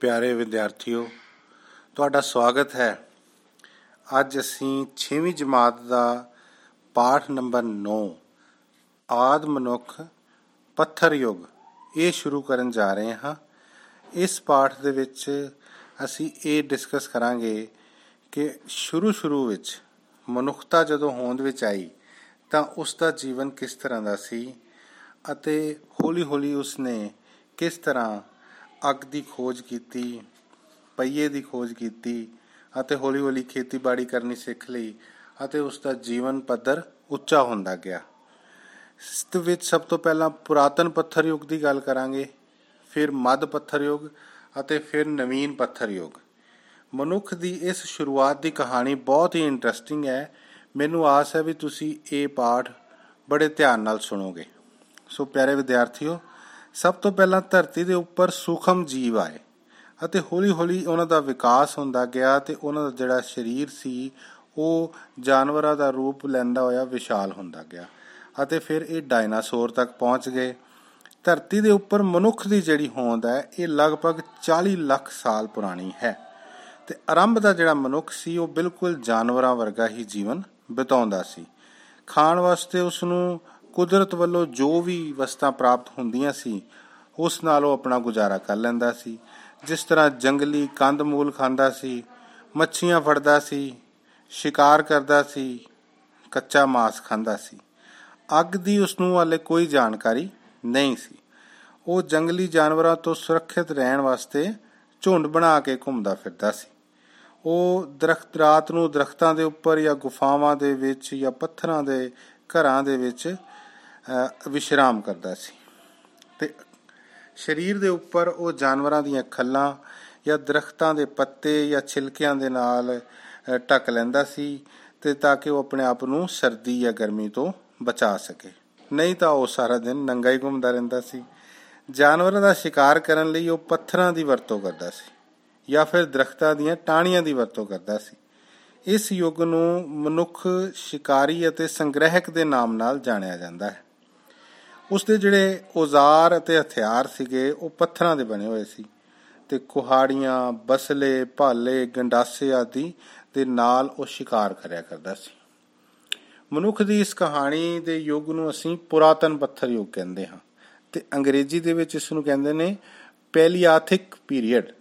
ਪਿਆਰੇ ਵਿਦਿਆਰਥੀਓ, ਤੁਹਾਡਾ ਸਵਾਗਤ ਹੈ। ਅੱਜ ਅਸੀਂ 6ਵੀਂ ਜਮਾਤ ਦਾ ਪਾਠ ਨੰਬਰ 9 ਆਦ ਮਨੁੱਖ ਪੱਥਰ ਯੁੱਗ, ਇਹ ਸ਼ੁਰੂ ਕਰਨ ਜਾ ਰਹੇ ਹਾਂ। ਇਸ ਪਾਠ ਦੇ ਵਿੱਚ ਅਸੀਂ ਇਹ ਡਿਸਕਸ ਕਰਾਂਗੇ ਕਿ ਸ਼ੁਰੂ ਸ਼ੁਰੂ ਵਿੱਚ ਮਨੁੱਖਤਾ ਜਦੋਂ ਹੋਂਦ ਵਿੱਚ ਆਈ, ਤਾਂ ਉਸ ਦਾ ਜੀਵਨ ਕਿਸ ਤਰ੍ਹਾਂ ਦਾ ਸੀ ਅਤੇ ਹੌਲੀ ਹੌਲੀ ਉਸਨੇ ਕਿਸ ਤਰ੍ਹਾਂ ਅੱਗ ਦੀ ਖੋਜ ਕੀਤੀ ਪਈਏ ਦੀ ਖੋਜ ਕੀਤੀ ਅਤੇ ਹੌਲੀ ਹੌਲੀ ਖੇਤੀਬਾੜੀ ਕਰਨੀ ਸਿੱਖ ਲਈ ਅਤੇ ਉਸ ਦਾ ਜੀਵਨ ਪੱਧਰ ਉੱਚਾ ਹੁੰਦਾ ਗਿਆ। ਇਸ ਵਿੱਚ ਸਭ ਤੋਂ ਪਹਿਲਾਂ ਪੁਰਾਤਨ ਪੱਥਰ ਯੁੱਗ ਦੀ ਗੱਲ ਕਰਾਂਗੇ, ਫਿਰ ਮੱਧ ਪੱਥਰ ਯੁੱਗ ਅਤੇ ਫਿਰ ਨਵੀਨ ਪੱਥਰ ਯੁੱਗ। ਮਨੁੱਖ ਦੀ ਇਸ ਸ਼ੁਰੂਆਤ ਦੀ ਕਹਾਣੀ ਬਹੁਤ ਹੀ ਇੰਟਰਸਟਿੰਗ ਹੈ। ਮੈਨੂੰ ਆਸ ਹੈ ਵੀ ਤੁਸੀਂ ਇਹ ਪਾਠ ਬੜੇ ਧਿਆਨ ਨਾਲ ਸੁਣੋਗੇ। ਸੋ ਪਿਆਰੇ ਵਿਦਿਆਰਥੀਓ ਸਭ ਤੋਂ ਪਹਿਲਾਂ ਧਰਤੀ ਦੇ ਉੱਪਰ ਸੂਖਮ ਜੀਵ ਆਏ ਅਤੇ ਹੌਲੀ-ਹੌਲੀ ਉਹਨਾਂ ਦਾ ਵਿਕਾਸ ਹੁੰਦਾ ਗਿਆ ਤੇ ਉਹਨਾਂ ਦਾ ਜਿਹੜਾ ਸਰੀਰ ਸੀ, ਉਹ ਜਾਨਵਰਾਂ ਦਾ ਰੂਪ ਲੈਂਦਾ ਹੋਇਆ ਵਿਸ਼ਾਲ ਹੁੰਦਾ ਗਿਆ ਅਤੇ ਫਿਰ ਇਹ ਡਾਇਨਾਸੌਰ ਤੱਕ ਪਹੁੰਚ ਗਏ। ਧਰਤੀ ਦੇ ਉੱਪਰ ਮਨੁੱਖ ਦੀ ਜਿਹੜੀ ਹੋਂਦ ਹੈ, ਇਹ ਲਗਭਗ 40 ਲੱਖ ਸਾਲ ਪੁਰਾਣੀ ਹੈ ਤੇ ਆਰੰਭ ਦਾ ਜਿਹੜਾ ਮਨੁੱਖ ਸੀ, ਉਹ ਬਿਲਕੁਲ ਜਾਨਵਰਾਂ ਵਰਗਾ ਹੀ ਜੀਵਨ ਬਿਤਾਉਂਦਾ ਸੀ। ਖਾਣ ਵਾਸਤੇ ਉਸ ਨੂੰ ਕੁਦਰਤ ਵੱਲੋਂ ਜੋ ਵੀ ਵਸਤਾਂ ਪ੍ਰਾਪਤ ਹੁੰਦੀਆਂ ਸੀ, ਉਸ ਨਾਲ ਉਹ ਆਪਣਾ ਗੁਜ਼ਾਰਾ ਕਰ ਲੈਂਦਾ ਸੀ। ਜਿਸ ਤਰ੍ਹਾਂ ਜੰਗਲੀ ਕੰਦ-ਮੂਲ ਖਾਂਦਾ ਸੀ, ਮੱਛੀਆਂ ਫੜਦਾ ਸੀ, ਸ਼ਿਕਾਰ ਕਰਦਾ ਸੀ, ਕੱਚਾ ਮਾਸ ਖਾਂਦਾ ਸੀ। ਅੱਗ ਦੀ ਉਸ ਨੂੰ ਹਾਲੇ ਕੋਈ ਜਾਣਕਾਰੀ ਨਹੀਂ ਸੀ। ਉਹ ਜੰਗਲੀ ਜਾਨਵਰਾਂ ਤੋਂ ਸੁਰੱਖਿਅਤ ਰਹਿਣ ਵਾਸਤੇ ਝੁੰਡ ਬਣਾ ਕੇ ਘੁੰਮਦਾ ਫਿਰਦਾ ਸੀ। ਉਹ ਦਰਖਤ ਰਾਤ ਨੂੰ ਦਰਖਤਾਂ ਦੇ ਉੱਪਰ ਜਾਂ ਗੁਫਾਵਾਂ ਦੇ ਵਿੱਚ ਜਾਂ ਪੱਥਰਾਂ ਦੇ ਘਰਾਂ ਦੇ ਵਿੱਚ ਵਿਸ਼ਰਾਮ ਕਰਦਾ ਸੀ। ਤੇ ਸਰੀਰ ਦੇ ਉੱਪਰ ਉਹ ਜਾਨਵਰਾਂ ਦੀਆਂ ਖੱਲਾਂ ਜਾਂ ਦਰਖਤਾਂ ਦੇ ਪੱਤੇ ਜਾਂ ਛਿਲਕਿਆਂ ਦੇ ਨਾਲ ਢੱਕ ਲੈਂਦਾ ਸੀ ਤੇ ਤਾਂ ਕਿ ਉਹ ਆਪਣੇ ਆਪ ਨੂੰ ਸਰਦੀ ਜਾਂ ਗਰਮੀ ਤੋਂ ਬਚਾ ਸਕੇ। ਨਹੀਂ ਤਾਂ ਉਹ ਸਾਰਾ ਦਿਨ ਨੰਗਾ ਹੀ ਘੁੰਮਦਾ ਰਹਿੰਦਾ ਸੀ। ਜਾਨਵਰਾਂ ਦਾ ਸ਼ਿਕਾਰ ਕਰਨ ਲਈ ਉਹ ਪੱਥਰਾਂ ਦੀ ਵਰਤੋਂ ਕਰਦਾ ਸੀ ਜਾਂ ਫਿਰ ਦਰਖਤਾਂ ਦੀਆਂ ਟਾਹਣੀਆਂ ਦੀ ਵਰਤੋਂ ਕਰਦਾ ਸੀ। ਇਸ ਯੁੱਗ ਨੂੰ ਮਨੁੱਖ ਸ਼ਿਕਾਰੀ ਅਤੇ ਸੰਗ੍ਰਹਿਕ ਦੇ ਨਾਮ ਨਾਲ ਜਾਣਿਆ ਜਾਂਦਾ ਹੈ। ਉਸ ਦੇ ਜਿਹੜੇ ਔਜ਼ਾਰ ਅਤੇ ਹਥਿਆਰ ਸੀਗੇ, ਉਹ ਪੱਥਰਾਂ ਦੇ ਬਣੇ ਹੋਏ ਸੀ ਤੇ ਕੁਹਾੜੀਆਂ, ਬਸਲੇ, ਭਾਲੇ, ਗੰਡਾਸੇ ਆਦਿ ਦੇ ਨਾਲ ਉਹ ਸ਼ਿਕਾਰ ਕਰਿਆ ਕਰਦਾ ਸੀ। ਮਨੁੱਖ ਦੀ ਇਸ ਕਹਾਣੀ ਦੇ ਯੁੱਗ ਨੂੰ ਅਸੀਂ ਪੁਰਾਤਨ ਪੱਥਰ ਯੁੱਗ ਕਹਿੰਦੇ ਹਾਂ ਤੇ ਅੰਗਰੇਜ਼ੀ ਦੇ ਵਿੱਚ ਇਸ ਨੂੰ ਕਹਿੰਦੇ ਨੇ ਪੈਲੀਆਥਿਕ ਪੀਰੀਅਡ।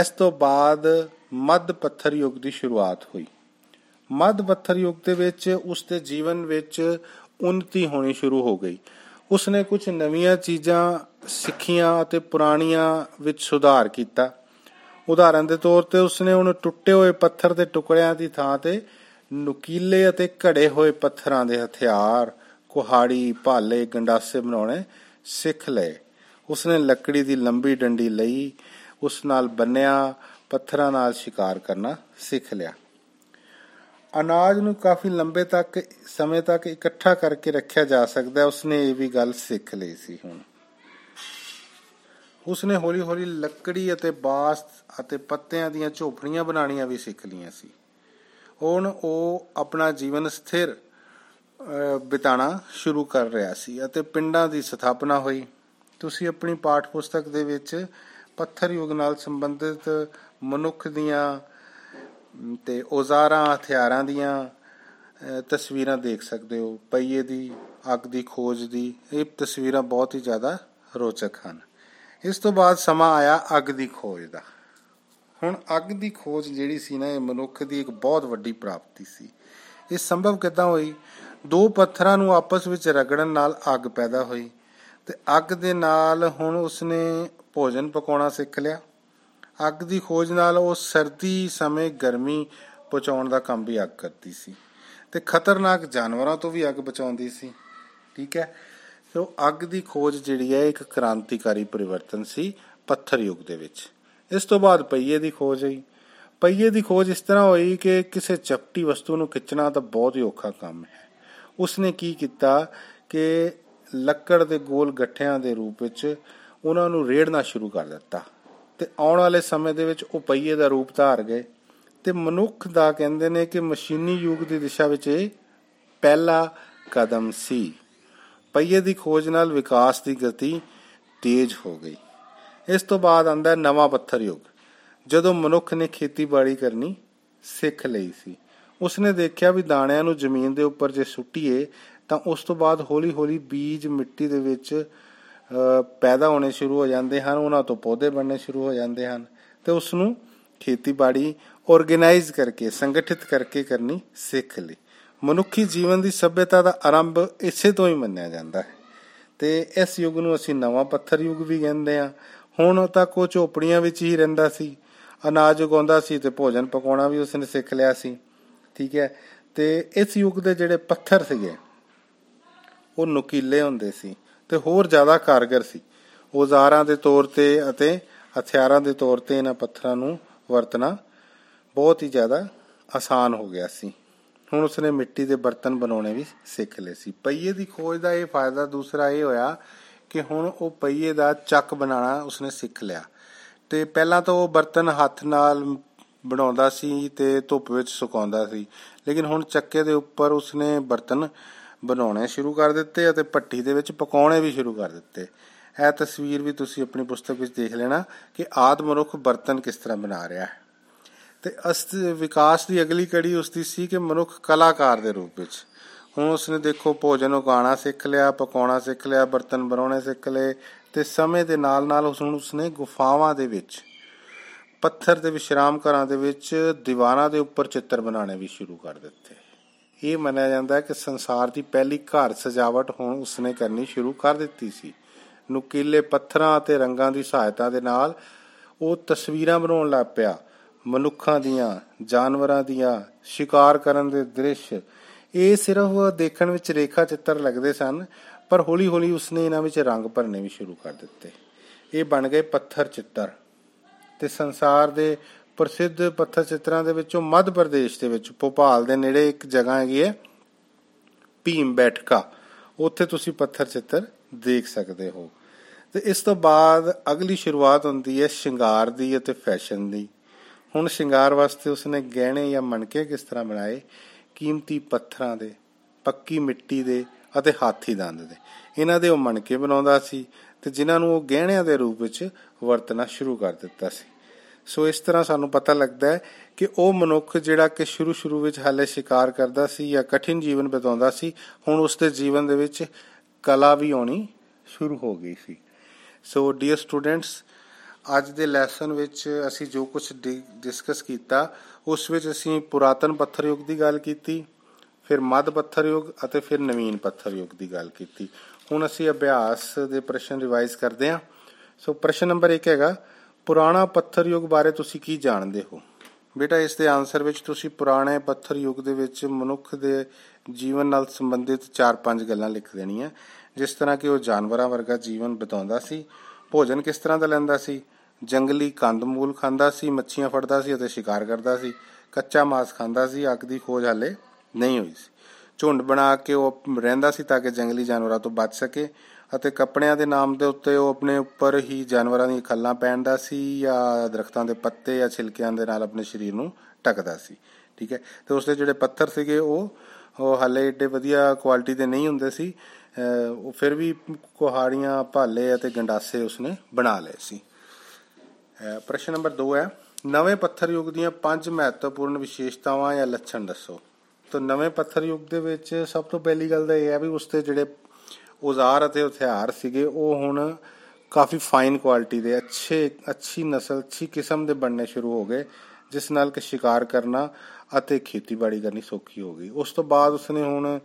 ਇਸ ਤੋਂ ਬਾਅਦ ਮੱਧ ਪੱਥਰ ਯੁੱਗ ਦੀ ਸ਼ੁਰੂਆਤ ਹੋਈ। ਮੱਧ ਪੱਥਰ ਯੁੱਗ ਦੇ ਵਿੱਚ ਉਸ ਦੇ ਜੀਵਨ ਵਿੱਚ ਉન્નਤੀ ਹੋਣੀ ਸ਼ੁਰੂ ਹੋ ਗਈ। ਉਸਨੇ ਕੁਝ ਨਵੀਆਂ ਚੀਜ਼ਾਂ ਸਿੱਖੀਆਂ ਅਤੇ ਪੁਰਾਣੀਆਂ ਵਿੱਚ ਸੁਧਾਰ ਕੀਤਾ। ਉਦਾਹਰਨ ਦੇ ਤੌਰ ਤੇ ਉਸਨੇ ਉਹਨਾਂ ਟੁੱਟੇ ਹੋਏ ਪੱਥਰ ਦੇ ਟੁਕੜਿਆਂ ਦੀ ਥਾਂ ਤੇ ਨੁਕੀਲੇ ਅਤੇ ਘੜੇ ਹੋਏ ਪੱਥਰਾਂ ਦੇ ਹਥਿਆਰ, ਕੁਹਾੜੀ, ਭਾਲੇ, ਗੰਡਾਸੇ ਬਣਾਉਣੇ ਸਿੱਖ ਲਏ। ਉਸਨੇ ਲੱਕੜੀ ਦੀ ਲੰਬੀ ਡੰਡੀ ਲਈ ਉਸ ਨਾਲ ਬੰਨਿਆ, ਪੱਥਰਾਂ ਨਾਲ ਸ਼ਿਕਾਰ ਕਰਨਾ ਸਿੱਖ ਲਿਆ। ਅਨਾਜ ਨੂੰ ਕਾਫੀ ਲੰਬੇ ਤੱਕ, ਸਮੇਂ ਤੱਕ ਇਕੱਠਾ ਕਰਕੇ ਰੱਖਿਆ ਜਾ ਸਕਦਾ ਹੈ। ਉਸਨੇ ਇਹ ਵੀ ਗੱਲ ਸਿੱਖ ਲਈ ਸੀ ਹੁਣ। ਉਸਨੇ ਹੌਲੀ-ਹੌਲੀ ਲੱਕੜੀ ਅਤੇ ਬਾਂਸ ਅਤੇ ਪੱਤਿਆਂ ਦੀਆਂ ਝੋਪੜੀਆਂ ਬਣਾਉਣੀਆਂ ਵੀ ਸਿੱਖ ਲਈਆਂ ਸੀ। ਹੁਣ ਉਹ ਆਪਣਾ ਜੀਵਨ ਸਥਿਰ ਬਿਤਾਣਾ ਸ਼ੁਰੂ ਕਰ ਰਿਹਾ ਸੀ ਅਤੇ ਪਿੰਡਾਂ ਦੀ ਸਥਾਪਨਾ ਹੋਈ। ਤੁਸੀਂ ਆਪਣੀ ਪਾਠ ਪੁਸਤਕ ਦੇ ਵਿੱਚ ਪੱਥਰ ਯੁੱਗ ਨਾਲ ਸੰਬੰਧਿਤ ਮਨੁੱਖ ਦੀਆਂ ਤੇ ਔਜ਼ਾਰਾਂ, ਹਥਿਆਰਾਂ ਦੀਆਂ ਤਸਵੀਰਾਂ ਦੇਖ ਸਕਦੇ ਹੋ। ਪਈਏ ਦੀ, ਅੱਗ ਦੀ, ਖੋਜ ਦੀ, ਇਹ ਤਸਵੀਰਾਂ ਬਹੁਤ ਹੀ ਜ਼ਿਆਦਾ ਰੋਚਕ ਹਨ। ਇਸ ਤੋਂ ਬਾਅਦ ਸਮਾਂ ਆਇਆ ਅੱਗ ਦੀ ਖੋਜ ਦਾ। ਹੁਣ ਅੱਗ ਦੀ ਖੋਜ ਜਿਹੜੀ ਸੀ ਨਾ, ਇਹ ਮਨੁੱਖ ਦੀ ਇੱਕ ਬਹੁਤ ਵੱਡੀ ਪ੍ਰਾਪਤੀ ਸੀ। ਇਹ ਸੰਭਵ ਕਿਦਾਂ ਹੋਈ? ਦੋ ਪੱਥਰਾਂ ਨੂੰ ਆਪਸ ਵਿੱਚ ਰਗੜਨ ਨਾਲ ਅੱਗ ਪੈਦਾ ਹੋਈ ਤੇ ਅੱਗ ਦੇ ਨਾਲ ਹੁਣ ਉਸਨੇ ਭੋਜਨ ਪਕਾਉਣਾ ਸਿੱਖ ਲਿਆ। ਅੱਗ ਦੀ ਖੋਜ ਨਾਲ ਉਹ ਸਰਦੀ ਸਮੇਂ ਗਰਮੀ ਪਹੁੰਚਾਉਣ ਦਾ ਕੰਮ ਵੀ ਅੱਗ ਕਰਦੀ ਸੀ ਤੇ ਖਤਰਨਾਕ ਜਾਨਵਰਾਂ ਤੋਂ ਵੀ ਅੱਗ ਬਚਾਉਂਦੀ ਸੀ, ਠੀਕ ਹੈ? ਸੋ ਅੱਗ ਦੀ ਖੋਜ ਜਿਹੜੀ ਹੈ, ਇੱਕ ਕ੍ਰਾਂਤੀਕਾਰੀ ਪਰਿਵਰਤਨ ਸੀ ਪੱਥਰ ਯੁੱਗ ਦੇ ਵਿੱਚ। ਇਸ ਤੋਂ ਬਾਅਦ ਪਹੀਏ ਦੀ ਖੋਜ ਹੋਈ। ਪਹੀਏ ਦੀ ਖੋਜ ਇਸ ਤਰ੍ਹਾਂ ਹੋਈ ਕਿ ਕਿਸੇ ਚਪਟੀ ਵਸਤੂ ਨੂੰ ਖਿੱਚਣਾ ਤਾਂ ਬਹੁਤ ਹੀ ਔਖਾ ਕੰਮ ਹੈ। ਉਸਨੇ ਕੀ ਕੀਤਾ ਕਿ ਲੱਕੜ ਦੇ ਗੋਲ ਗੱਠਿਆਂ ਦੇ ਰੂਪ ਵਿੱਚ ਉਹਨਾਂ ਨੂੰ ਰੇੜਨਾ ਸ਼ੁਰੂ ਕਰ ਦਿੱਤਾ। ਤੇ ਆਉਣ ਵਾਲੇ ਸਮੇਂ ਦੇ ਵਿੱਚ ਉਹ ਪਹੀਏ ਦਾ ਰੂਪ ਧਾਰ ਗਏ ਤੇ ਮਨੁੱਖ ਦਾ ਕਹਿੰਦੇ ਨੇ ਕਿ ਮਸ਼ੀਨੀ ਯੁੱਗ ਦੀ ਦਿਸ਼ਾ ਵਿੱਚ ਇਹ ਪਹਿਲਾ ਕਦਮ ਸੀ। ਪਹੀਏ ਦੀ ਖੋਜ ਨਾਲ ਵਿਕਾਸ ਦੀ ਗਤੀ ਤੇਜ਼ ਹੋ ਗਈ। ਇਸ ਤੋਂ ਬਾਅਦ ਆਂਦਾ ਨਵਾਂ ਪੱਥਰ ਯੁੱਗ। ਜਦੋਂ ਮਨੁੱਖ ਨੇ ਖੇਤੀਬਾੜੀ ਕਰਨੀ ਸਿੱਖ ਲਈ ਸੀ, ਉਸਨੇ ਦੇਖਿਆ ਵੀ ਦਾਣਿਆਂ ਨੂੰ ਜ਼ਮੀਨ ਦੇ ਉੱਪਰ ਜੇ ਸੁੱਟੀਏ ਤਾਂ ਉਸ ਤੋਂ ਬਾਅਦ ਹੌਲੀ-ਹੌਲੀ ਬੀਜ ਮਿੱਟੀ ਦੇ ਵਿੱਚ ਪੈਦਾ ਹੋਣੇ ਸ਼ੁਰੂ ਹੋ ਜਾਂਦੇ ਹਨ, ਉਹਨਾਂ ਤੋਂ ਪੌਦੇ ਬਣਨੇ ਸ਼ੁਰੂ ਹੋ ਜਾਂਦੇ ਹਨ ਤੇ ਉਸ ਨੂੰ ਖੇਤੀਬਾੜੀ ਆਰਗੇਨਾਈਜ਼ ਕਰਕੇ, ਸੰਗਠਿਤ ਕਰਕੇ ਕਰਨੀ ਸਿੱਖ ਲਈ। ਮਨੁੱਖੀ ਜੀਵਨ ਦੀ ਸਭਿਅਤਾ ਦਾ ਆਰੰਭ ਇਸੇ ਤੋਂ ਹੀ ਮੰਨਿਆ ਜਾਂਦਾ ਹੈ। ਤੇ ਇਸ ਯੁੱਗ ਨੂੰ ਅਸੀਂ ਨਵਾਂ ਪੱਥਰ ਯੁੱਗ ਵੀ ਕਹਿੰਦੇ ਆ ਹੁਣ ਤੱਕ ਉਹ ਝੋਪੜੀਆਂ ਵਿੱਚ ਹੀ ਰਹਿੰਦਾ ਸੀ, ਅਨਾਜ ਉਗਾਉਂਦਾ ਸੀ ਤੇ ਭੋਜਨ ਪਕਾਉਣਾ ਵੀ ਉਸਨੇ ਸਿੱਖ ਲਿਆ ਸੀ, ਠੀਕ ਹੈ। ਤੇ ਇਸ ਯੁੱਗ ਦੇ ਜਿਹੜੇ ਪੱਥਰ ਸੀਗੇ, ਉਹ ਨੁਕੀਲੇ ਹੁੰਦੇ ਸੀ। ਤੇ ਹੋਰ ਜ਼ਿਆਦਾ ਕਾਰਗਰ ਸੀ। ਔਜ਼ਾਰਾਂ ਦੇ ਤੌਰ ਤੇ ਅਤੇ ਹਥਿਆਰਾਂ ਦੇ ਤੌਰ ਤੇ ਇਹਨਾਂ ਪੱਥਰਾਂ ਨੂੰ ਵਰਤਣਾ ਬਹੁਤ ਹੀ ਜ਼ਿਆਦਾ ਆਸਾਨ ਹੋ ਗਿਆ ਸੀ। ਹੁਣ ਉਸਨੇ ਮਿੱਟੀ ਦੇ ਬਰਤਨ ਬਣਾਉਣੇ ਵੀ ਸਿੱਖ ਲਏ ਸੀ। ਪਈਏ ਦੀ ਖੋਜ ਦਾ ਇਹ ਫਾਇਦਾ ਦੂਸਰਾ ਇਹ ਹੋਇਆ ਕਿ ਹੁਣ ਉਹ ਪਈਏ ਦਾ ਚੱਕ ਬਣਾਉਣਾ ਉਸਨੇ ਸਿੱਖ ਲਿਆ। ਤੇ ਪਹਿਲਾਂ ਤਾਂ ਉਹ ਬਰਤਨ ਹੱਥ ਨਾਲ ਬਣਾਉਂਦਾ ਸੀ ਤੇ ਧੁੱਪ ਵਿੱਚ ਸੁਕਾਉਂਦਾ ਸੀ। ਲੇਕਿਨ ਹੁਣ ਚੱਕੇ ਦੇ ਉੱਪਰ ਉਸਨੇ ਬਰਤਨ ਬਣਾਉਣੇ ਸ਼ੁਰੂ ਕਰ ਦਿੱਤੇ ਅਤੇ ਭੱਠੀ ਦੇ ਵਿੱਚ ਪਕਾਉਣੇ ਵੀ ਸ਼ੁਰੂ ਕਰ ਦਿੱਤੇ। ਇਹ ਤਸਵੀਰ ਵੀ ਤੁਸੀਂ ਆਪਣੀ ਪੁਸਤਕ ਵਿੱਚ ਦੇਖ ਲੈਣਾ ਕਿ ਆਦ ਮਨੁੱਖ ਬਰਤਨ ਕਿਸ ਤਰ੍ਹਾਂ ਬਣਾ ਰਿਹਾ ਹੈ। ਤੇ ਅਸਤ ਵਿਕਾਸ ਦੀ ਅਗਲੀ ਕੜੀ ਉਸ ਦੀ ਸੀ ਕਿ ਮਨੁੱਖ ਕਲਾਕਾਰ ਦੇ ਰੂਪ ਵਿੱਚ। ਹੁਣ ਉਸਨੇ ਦੇਖੋ ਭੋਜਨ ਉਗਾਉਣਾ ਸਿੱਖ ਲਿਆ, ਪਕਾਉਣਾ ਸਿੱਖ ਲਿਆ, ਬਰਤਨ ਬਣਾਉਣੇ ਸਿੱਖ ਲਏ ਤੇ ਸਮੇਂ ਦੇ ਨਾਲ ਨਾਲ ਉਸ ਨੂੰ ਉਸਨੇ ਗੁਫਾਵਾਂ ਦੇ ਵਿੱਚ, ਪੱਥਰ ਦੇ ਵਿਸ਼ਰਾਮ ਘਰਾਂ ਦੇ ਵਿੱਚ, ਦੀਵਾਰਾਂ ਦੇ ਉੱਪਰ ਚਿੱਤਰ ਬਣਾਉਣੇ ਵੀ ਸ਼ੁਰੂ ਕਰ ਦਿੱਤੇ। ਇਹ ਮੰਨਿਆ ਜਾਂਦਾ ਹੈ ਕਿ ਸੰਸਾਰ ਦੀ ਪਹਿਲੀ ਘਰ ਸਜਾਵਟ ਹੁਣ ਉਸਨੇ ਕਰਨੀ ਸ਼ੁਰੂ ਕਰ ਦਿੱਤੀ ਸੀ। ਨੁਕੀਲੇ ਪੱਥਰਾਂ ਅਤੇ ਰੰਗਾਂ ਦੀ ਸਹਾਇਤਾ ਦੇ ਨਾਲ ਉਹ ਤਸਵੀਰਾਂ ਬਣਾਉਣ ਲੱਗ ਪਿਆ। ਮਨੁੱਖਾਂ ਦੀਆਂ, ਜਾਨਵਰਾਂ ਦੀਆਂ, ਸ਼ਿਕਾਰ ਕਰਨ ਦੇ ਦ੍ਰਿਸ਼। ਇਹ ਸਿਰਫ ਦੇਖਣ ਵਿੱਚ ਰੇਖਾ ਚਿੱਤਰ ਲੱਗਦੇ ਸਨ, ਪਰ ਹੌਲੀ-ਹੌਲੀ ਉਸਨੇ ਇਹਨਾਂ ਵਿੱਚ ਰੰਗ ਭਰਨੇ ਵੀ ਸ਼ੁਰੂ ਕਰ ਦਿੱਤੇ। ਇਹ ਬਣ ਗਏ ਪੱਥਰ ਚਿੱਤਰ ਤੇ ਸੰਸਾਰ ਦੇ ਪ੍ਰਸਿੱਧ ਪੱਥਰ ਚਿੱਤਰਾਂ ਦੇ ਵਿੱਚੋਂ ਮੱਧ ਪ੍ਰਦੇਸ਼ ਦੇ ਵਿੱਚ, ਭੋਪਾਲ ਦੇ ਨੇੜੇ ਇੱਕ ਜਗ੍ਹਾ ਹੈਗੀ ਹੈ, ਭੀਮ ਬੈਠਕਾ। ਉੱਥੇ ਤੁਸੀਂ ਪੱਥਰ ਚਿੱਤਰ ਦੇਖ ਸਕਦੇ ਹੋ। ਤੇ ਇਸ ਤੋਂ ਬਾਅਦ ਅਗਲੀ ਸ਼ੁਰੂਆਤ ਹੁੰਦੀ ਹੈ ਸ਼ਿੰਗਾਰ ਦੀ ਅਤੇ ਫੈਸ਼ਨ ਦੀ। ਹੁਣ ਸ਼ਿੰਗਾਰ ਵਾਸਤੇ ਉਸਨੇ ਗਹਿਣੇ ਜਾਂ ਮਣਕੇ ਕਿਸ ਤਰ੍ਹਾਂ ਬਣਾਏ? ਕੀਮਤੀ ਪੱਥਰਾਂ ਦੇ, ਪੱਕੀ ਮਿੱਟੀ ਦੇ ਅਤੇ ਹਾਥੀ ਦੰਦ ਦੇ। ਇਹਨਾਂ ਦੇ ਉਹ ਮਣਕੇ ਬਣਾਉਂਦਾ ਸੀ ਤੇ ਜਿਨ੍ਹਾਂ ਨੂੰ ਉਹ ਗਹਿਣਿਆਂ ਦੇ ਰੂਪ ਵਿੱਚ ਵਰਤਣਾ ਸ਼ੁਰੂ ਕਰ ਦਿੱਤਾ ਸੀ। ਸੋ ਇਸ ਤਰ੍ਹਾਂ ਸਾਨੂੰ ਪਤਾ ਲੱਗਦਾ ਹੈ ਕਿ ਉਹ ਮਨੁੱਖ ਜਿਹੜਾ ਕਿ ਸ਼ੁਰੂ ਸ਼ੁਰੂ ਵਿੱਚ ਹਾਲੇ ਸ਼ਿਕਾਰ ਕਰਦਾ ਸੀ ਜਾਂ ਕਠਿਨ ਜੀਵਨ ਬਿਤਾਉਂਦਾ ਸੀ, ਹੁਣ ਉਸ ਦੇ ਜੀਵਨ ਦੇ ਵਿੱਚ ਕਲਾ ਵੀ ਆਉਣੀ ਸ਼ੁਰੂ ਹੋ ਗਈ ਸੀ। ਸੋ ਡੀਅਰ ਸਟੂਡੈਂਟਸ ਅੱਜ ਦੇ ਲੈਸਨ ਵਿੱਚ ਅਸੀਂ ਜੋ ਕੁਝ ਡਿਸਕਸ ਕੀਤਾ, ਉਸ ਵਿੱਚ ਅਸੀਂ ਪੁਰਾਤਨ ਪੱਥਰ ਯੁੱਗ ਦੀ ਗੱਲ ਕੀਤੀ, ਫਿਰ ਮੱਧ ਪੱਥਰ ਯੁੱਗ ਅਤੇ ਫਿਰ ਨਵੀਨ ਪੱਥਰ ਯੁੱਗ ਦੀ ਗੱਲ ਕੀਤੀ। ਹੁਣ ਅਸੀਂ ਅਭਿਆਸ ਦੇ ਪ੍ਰਸ਼ਨ ਰਿਵਾਈਜ਼ ਕਰਦੇ ਹਾਂ। ਸੋ ਪ੍ਰਸ਼ਨ ਨੰਬਰ 1 ਹੈਗਾ ਪੁਰਾਣਾ ਪੱਥਰ ਯੁੱਗ ਬਾਰੇ ਤੁਸੀਂ ਕੀ ਜਾਣਦੇ ਹੋ? ਬੇਟਾ, ਇਸ ਦੇ ਆਨਸਰ ਵਿੱਚ ਤੁਸੀਂ ਪੁਰਾਣੇ ਪੱਥਰ ਯੁੱਗ ਦੇ ਵਿੱਚ ਮਨੁੱਖ ਦੇ ਜੀਵਨ ਨਾਲ ਸੰਬੰਧਿਤ 4-5 ਗੱਲਾਂ ਲਿਖ ਦੇਣੀਆਂ। ਜਿਸ ਤਰ੍ਹਾਂ ਕਿ ਉਹ ਜਾਨਵਰਾਂ ਵਰਗਾ ਜੀਵਨ ਬਿਤਾਉਂਦਾ ਸੀ, ਭੋਜਨ ਕਿਸ ਤਰ੍ਹਾਂ ਦਾ ਲੈਂਦਾ ਸੀ? ਜੰਗਲੀ ਕੰਦਮੂਲ ਖਾਂਦਾ ਸੀ, ਮੱਛੀਆਂ ਫੜਦਾ ਸੀ ਅਤੇ ਸ਼ਿਕਾਰ ਕਰਦਾ ਸੀ। ਕੱਚਾ ਮਾਸ ਖਾਂਦਾ ਸੀ, ਅੱਗ ਦੀ ਖੋਜ ਹਾਲੇ ਨਹੀਂ ਹੋਈ ਸੀ। ਝੁੰਡ ਬਣਾ ਕੇ ਉਹ ਰਹਿੰਦਾ ਸੀ ਤਾਂ ਕਿ ਜੰਗਲੀ ਜਾਨਵਰਾਂ ਤੋਂ ਬਚ ਸਕੇ। ਅਤੇ ਕੱਪੜਿਆਂ ਦੇ ਨਾਮ ਦੇ ਉੱਤੇ ਉਹ ਆਪਣੇ ਉੱਪਰ ਹੀ ਜਾਨਵਰਾਂ ਦੀਆਂ ਖੱਲਾਂ ਪਹਿਨਦਾ ਸੀ ਜਾਂ ਦਰਖਤਾਂ ਦੇ ਪੱਤੇ ਜਾਂ ਛਿਲਕਿਆਂ ਦੇ ਨਾਲ ਆਪਣੇ ਸਰੀਰ ਨੂੰ ਢੱਕਦਾ ਸੀ, ਠੀਕ ਹੈ? ਤੇ ਉਸਦੇ ਜਿਹੜੇ ਪੱਥਰ ਸੀਗੇ ਉਹ ਉਹ ਹਾਲੇ ਏਡੇ ਵਧੀਆ ਕੁਆਲਿਟੀ ਦੇ ਨਹੀਂ ਹੁੰਦੇ ਸੀ ਉਹ ਫਿਰ ਵੀ ਕੁਹਾੜੀਆਂ, ਭਾਲੇ ਅਤੇ ਗੰਡਾਸੇ ਉਸਨੇ ਬਣਾ ਲਏ ਸੀ। ਪ੍ਰਸ਼ਨ ਨੰਬਰ 2 ਹੈ, ਨਵੇਂ ਪੱਥਰ ਯੁੱਗ ਦੀਆਂ ਪੰਜ ਮਹੱਤਵਪੂਰਨ ਵਿਸ਼ੇਸ਼ਤਾਵਾਂ ਜਾਂ ਲੱਛਣ ਦੱਸੋ? ਤਾਂ ਨਵੇਂ ਪੱਥਰ ਯੁੱਗ ਦੇ ਵਿੱਚ ਸਭ ਤੋਂ ਪਹਿਲੀ ਗੱਲ ਤਾਂ ਇਹ ਹੈ ਵੀ ਉਸ ਤੇ ਜਿਹੜੇ ਔਜ਼ਾਰ ਅਤੇ ਹਥਿਆਰ ਸੀਗੇ, ਉਹ ਹੁਣ ਕਾਫੀ ਫਾਈਨ ਕੁਆਲਿਟੀ ਦੇ, ਅੱਛੇ, ਅੱਛੀ ਨਸਲ, ਅੱਛੀ ਕਿਸਮ ਦੇ ਬਣਨੇ ਸ਼ੁਰੂ ਹੋ ਗਏ, ਜਿਸ ਨਾਲ ਕਿ ਸ਼ਿਕਾਰ ਕਰਨਾ ਅਤੇ ਖੇਤੀਬਾੜੀ ਕਰਨੀ ਸੌਖੀ ਹੋ ਗਈ। ਉਸ ਤੋਂ ਬਾਅਦ ਉਸਨੇ ਹੁਣ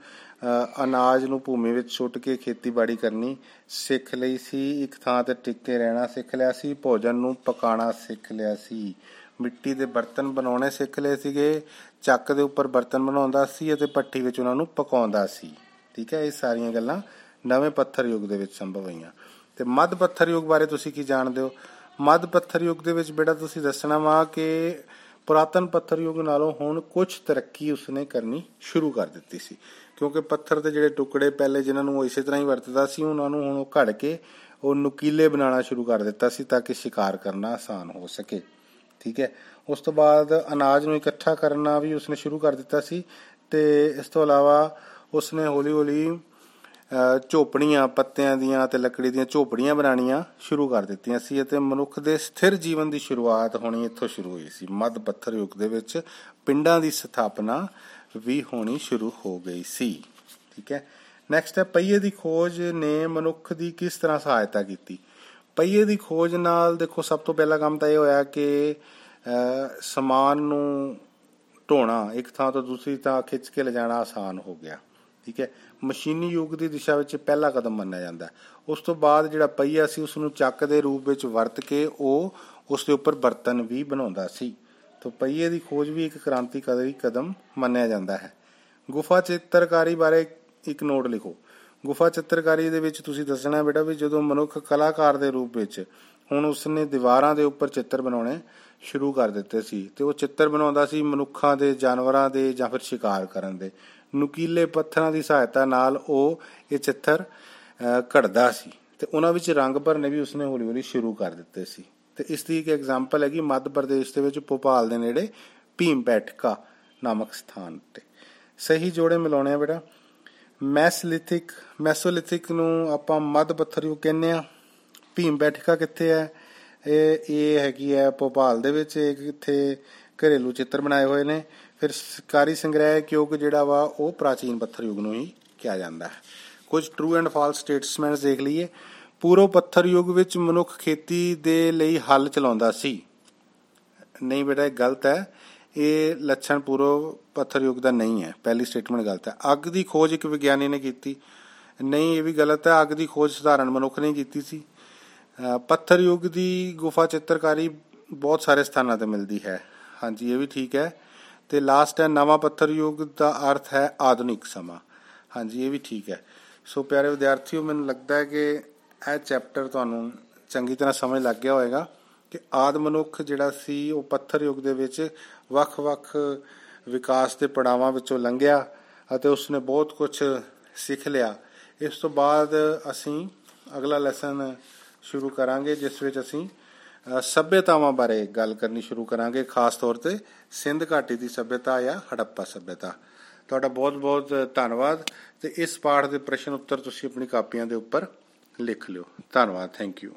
ਅਨਾਜ ਨੂੰ ਭੂਮੀ ਵਿੱਚ ਸੁੱਟ ਕੇ ਖੇਤੀਬਾੜੀ ਕਰਨੀ ਸਿੱਖ ਲਈ ਸੀ। ਇੱਕ ਥਾਂ ਤੇ ਟਿਕ ਕੇ ਰਹਿਣਾ ਸਿੱਖ ਲਿਆ ਸੀ, ਭੋਜਨ ਨੂੰ ਪਕਾਉਣਾ ਸਿੱਖ ਲਿਆ ਸੀ। ਮਿੱਟੀ ਦੇ ਬਰਤਨ ਬਣਾਉਣੇ ਸਿੱਖ ਲਏ ਸੀਗੇ, ਚੱਕ ਦੇ ਉੱਪਰ ਬਰਤਨ ਬਣਾਉਂਦਾ ਸੀ ਅਤੇ ਪੱਠੀ ਵਿੱਚ ਉਹਨਾਂ ਨੂੰ ਪਕਾਉਂਦਾ ਸੀ। ਠੀਕ ਹੈ, ਇਹ ਸਾਰੀਆਂ ਗੱਲਾਂ ਨਵੇਂ ਪੱਥਰ ਯੁੱਗ ਦੇ ਵਿੱਚ ਸੰਭਵ ਹੋਈਆਂ। ਤੇ ਮੱਧ ਪੱਥਰ ਯੁੱਗ ਬਾਰੇ ਤੁਸੀਂ ਕੀ ਜਾਣਦੇ ਹੋ? ਮੱਧ ਪੱਥਰ ਯੁੱਗ ਦੇ ਵਿੱਚ ਬੇਟਾ ਤੁਸੀਂ ਦੱਸਣਾ ਵਾ ਕਿ ਪੁਰਾਤਨ ਪੱਥਰ ਯੁੱਗ ਨਾਲੋਂ ਹੁਣ ਕੁਝ ਤਰੱਕੀ ਉਸਨੇ ਕਰਨੀ ਸ਼ੁਰੂ ਕਰ ਦਿੱਤੀ ਸੀ। ਕਿਉਂਕਿ ਪੱਥਰ ਦੇ ਜਿਹੜੇ ਟੁਕੜੇ ਪਹਿਲੇ ਜਿਨ੍ਹਾਂ ਨੂੰ ਉਹ ਇਸੇ ਤਰ੍ਹਾਂ ਹੀ ਵਰਤਦਾ ਸੀ, ਉਹਨਾਂ ਨੂੰ ਹੁਣ ਉਹ ਘੜ ਕੇ ਉਹ ਨੁਕੀਲੇ ਬਣਾਉਣਾ ਸ਼ੁਰੂ ਕਰ ਦਿੱਤਾ ਸੀ ਤਾਂ ਕਿ ਸ਼ਿਕਾਰ ਕਰਨਾ ਆਸਾਨ ਹੋ ਸਕੇ। ਠੀਕ ਹੈ? ਉਸ ਤੋਂ ਬਾਅਦ ਅਨਾਜ ਨੂੰ ਇਕੱਠਾ ਕਰਨਾ ਵੀ ਉਸਨੇ ਸ਼ੁਰੂ ਕਰ ਦਿੱਤਾ ਸੀ ਤੇ ਇਸ ਤੋਂ ਇਲਾਵਾ ਉਸਨੇ ਹੌਲੀ-ਹੌਲੀ ਝੋਪੜੀਆਂ, ਪੱਤਿਆਂ ਦੀਆਂ ਤੇ ਲੱਕੜੀ ਦੀਆਂ ਝੋਪੜੀਆਂ ਬਣਾਉਣੀਆਂ ਸ਼ੁਰੂ ਕਰ ਦਿੱਤੀਆਂ ਸੀ ਅਤੇ ਮਨੁੱਖ ਦੇ ਸਥਿਰ ਜੀਵਨ ਦੀ ਸ਼ੁਰੂਆਤ ਹੋਣੀ ਇੱਥੋਂ ਸ਼ੁਰੂ ਹੋਈ ਸੀ। ਮੱਧ ਪੱਥਰ ਯੁੱਗ ਦੇ ਵਿੱਚ ਪਿੰਡਾਂ ਦੀ ਸਥਾਪਨਾ ਵੀ ਹੋਣੀ ਸ਼ੁਰੂ ਹੋ ਗਈ ਸੀ। ਠੀਕ ਹੈ? ਨੈਕਸਟ ਹੈ, ਪਹੀਏ ਦੀ ਖੋਜ ਨੇ ਮਨੁੱਖ ਦੀ ਕਿਸ ਤਰ੍ਹਾਂ ਸਹਾਇਤਾ ਕੀਤੀ? ਪਹੀਏ ਦੀ ਖੋਜ ਨਾਲ ਦੇਖੋ, ਸਭ ਤੋਂ ਪਹਿਲਾ ਕੰਮ ਤਾਂ ਇਹ ਹੋਇਆ ਕਿ ਸਮਾਨ ਨੂੰ ਢੋਣਾ, ਇੱਕ ਥਾਂ ਤੋਂ ਦੂਸਰੀ ਥਾਂ ਖਿੱਚ ਕੇ ਲਿਜਾਣਾ ਆਸਾਨ ਹੋ ਗਿਆ। ਠੀਕ ਹੈ? ਮਸ਼ੀਨੀ ਯੁੱਗ ਦੀ ਦਿਸ਼ਾ ਵਿੱਚ ਪਹਿਲਾ ਕਦਮ ਮੰਨਿਆ ਜਾਂਦਾ ਉਸ ਤੋਂ ਬਾਅਦ ਜਿਹੜਾ ਪਹੀਆ ਸੀ, ਉਸ ਨੂੰ ਚੱਕ ਦੇ ਰੂਪ ਵਿੱਚ ਵਰਤ ਕੇ ਉਹ ਉਸ ਦੇ ਉੱਪਰ ਬਰਤਨ ਵੀ ਬਣਾਉਂਦਾ ਸੀ। ਤੋਂ ਪਹੀਏ ਦੀ ਖੋਜ ਵੀ ਇੱਕ ਕ੍ਰਾਂਤੀਕਾਰੀ ਕਦਮ ਮੰਨਿਆ ਜਾਂਦਾ ਹੈ। ਗੁਫਾ ਚਿੱਤਰਕਾਰੀ ਬਾਰੇ ਇੱਕ ਨੋਟ ਲਿਖੋ। ਗੁਫਾ ਚਿੱਤਰਕਾਰੀ ਦੇ ਵਿੱਚ ਤੁਸੀਂ ਦੱਸਣਾ ਬੇਟਾ ਵੀ ਜਦੋਂ ਮਨੁੱਖ ਕਲਾਕਾਰ ਦੇ ਰੂਪ ਵਿੱਚ ਹੁਣ ਉਸਨੇ ਦੀਵਾਰਾਂ ਦੇ ਉੱਪਰ ਚਿੱਤਰ ਬਣਾਉਣੇ ਸ਼ੁਰੂ ਕਰ ਦਿੱਤੇ ਸੀ ਤੇ ਉਹ ਚਿੱਤਰ ਬਣਾਉਂਦਾ ਸੀ ਮਨੁੱਖਾਂ ਦੇ, ਜਾਨਵਰਾਂ ਦੇ ਜਾਂ ਫਿਰ ਸ਼ਿਕਾਰ ਕਰਨ ਦੇ। ਨੁਕੀਲੇ ਪੱਥਰਾਂ ਦੀ ਸਹਾਇਤਾ ਨਾਲ ਉਹ ਇਹ ਚਿੱਤਰ ਘੜਦਾ ਸੀ। ਤੇ ਉਹਨਾਂ ਵਿੱਚ ਰੰਗ ਭਰਨੇ ਵੀ ਉਸਨੇ ਹੌਲੀ ਹੌਲੀ ਸ਼ੁਰੂ ਕਰ ਦਿੱਤੇ ਸੀ। ਤੇ ਇਸ ਦੀ ਇੱਕ ਐਗਜ਼ਾਮਪਲ ਹੈਗੀ ਮੱਧ ਪ੍ਰਦੇਸ਼ ਦੇ ਵਿੱਚ ਭੋਪਾਲ ਦੇ ਨੇੜੇ ਭੀਮ ਬੈਠਕਾ ਨਾਮਕ ਸਥਾਨ ਤੇ। ਸਹੀ ਜੋੜੇ ਮਿਲਾਉਣੇ ਆ ਬੇਟਾ। ਮੈਸਲਿਥਿਕ, ਮੈਸੋਲਿਥਿਕ ਨੂੰ ਆਪਾਂ ਮੱਧ ਪੱਥਰ ਯੁੱਗ ਕਹਿੰਦੇ ਆ। ਭੀਮ ਬੈਠਕਾ ਕਿੱਥੇ ਹੈ? ਇਹ ਇਹ ਹੈਗੀ ਹੈ ਭੋਪਾਲ ਦੇ ਵਿੱਚ। ਇੱਕ ਇੱਥੇ ਘਰੇਲੂ ਚਿੱਤਰ ਬਣਾਏ ਹੋਏ ਨੇ। ਫਿਰ ਸਰਕਾਰੀ ਸੰਗ੍ਰਹਿ ਯੁੱਗ ਜਿਹੜਾ ਵਾ, ਉਹ ਪ੍ਰਾਚੀਨ ਪੱਥਰ ਯੁੱਗ ਨੂੰ ਹੀ ਕਿਹਾ ਜਾਂਦਾ ਹੈ। ਕੁਝ ਟਰੂ ਐਂਡ ਫਾਲਸ ਸਟੇਟਮੈਂਟਸ ਦੇਖ ਲਈਏ। ਪੂਰਵ ਪੱਥਰ ਯੁੱਗ ਵਿੱਚ ਮਨੁੱਖ ਖੇਤੀ ਦੇ ਲਈ ਹੱਲ ਚਲਾਉਂਦਾ ਸੀ। ਨਹੀਂ ਬੇਟਾ, ਇਹ ਗਲਤ ਹੈ। ਇਹ ਲੱਛਣ ਪੂਰਵ ਪੱਥਰ ਯੁੱਗ ਦਾ ਨਹੀਂ ਹੈ। ਪਹਿਲੀ ਸਟੇਟਮੈਂਟ ਗਲਤ ਹੈ। ਅੱਗ ਦੀ ਖੋਜ ਇੱਕ ਵਿਗਿਆਨੀ ਨੇ ਕੀਤੀ। ਨਹੀਂ, ਇਹ ਵੀ ਗਲਤ ਹੈ। ਅੱਗ ਦੀ ਖੋਜ ਸਧਾਰਨ ਮਨੁੱਖ ਨੇ ਕੀਤੀ ਸੀ। ਪੱਥਰ ਯੁੱਗ ਦੀ ਗੁਫਾ ਚਿੱਤਰਕਾਰੀ ਬਹੁਤ ਸਾਰੇ ਸਥਾਨਾਂ ਤੇ ਮਿਲਦੀ ਹੈ। ਹਾਂਜੀ, ਇਹ ਵੀ ਠੀਕ ਹੈ। ਤੇ ਲਾਸਟ ਹੈ, ਨਵਾਂ ਪੱਥਰ ਯੁੱਗ ਦਾ ਅਰਥ ਹੈ ਆਧੁਨਿਕ ਸਮਾਂ। ਹਾਂਜੀ, ਇਹ ਵੀ ਠੀਕ ਹੈ। ਸੋ ਪਿਆਰੇ ਵਿਦਿਆਰਥੀਓ, ਮੈਨੂੰ ਲੱਗਦਾ ਹੈ ਕਿ ਇਹ ਚੈਪਟਰ ਤੁਹਾਨੂੰ ਚੰਗੀ ਤਰ੍ਹਾਂ ਸਮਝ ਲੱਗ ਗਿਆ ਹੋਵੇਗਾ ਕਿ ਆਦ ਮਨੁੱਖ ਜਿਹੜਾ ਸੀ, ਉਹ ਪੱਥਰ ਯੁੱਗ ਦੇ ਵਿੱਚ ਵੱਖ-ਵੱਖ ਵਿਕਾਸ ਦੇ ਪੜਾਵਾਂ ਵਿੱਚੋਂ ਲੰਘਿਆ ਅਤੇ ਉਸਨੇ ਬਹੁਤ ਕੁਝ ਸਿੱਖ ਲਿਆ। ਇਸ ਤੋਂ ਬਾਅਦ ਅਸੀਂ ਅਗਲਾ ਲੈਸਨ ਸ਼ੁਰੂ ਕਰਾਂਗੇ, ਜਿਸ ਵਿੱਚ ਅਸੀਂ ਸਭਿਅਤਾਵਾਂ ਬਾਰੇ ਗੱਲ ਕਰਨੀ ਸ਼ੁਰੂ ਕਰਾਂਗੇ। ਖਾਸ ਤੌਰ ਤੇ ਸਿੰਧ ਘਾਟੀ ਦੀ ਸਭਿਅਤਾ ਜਾਂ ਹੜੱਪਾ ਸਭਿਅਤਾ। ਤੁਹਾਡਾ ਬਹੁਤ ਬਹੁਤ ਧੰਨਵਾਦ ਤੇ ਇਸ ਪਾਠ ਦੇ ਪ੍ਰਸ਼ਨ ਉੱਤਰ ਤੁਸੀਂ ਆਪਣੀ ਕਾਪੀਆਂ ਦੇ ਉੱਪਰ ਲਿਖ ਲਿਓ। ਧੰਨਵਾਦ ਥੈਂਕ ਯੂ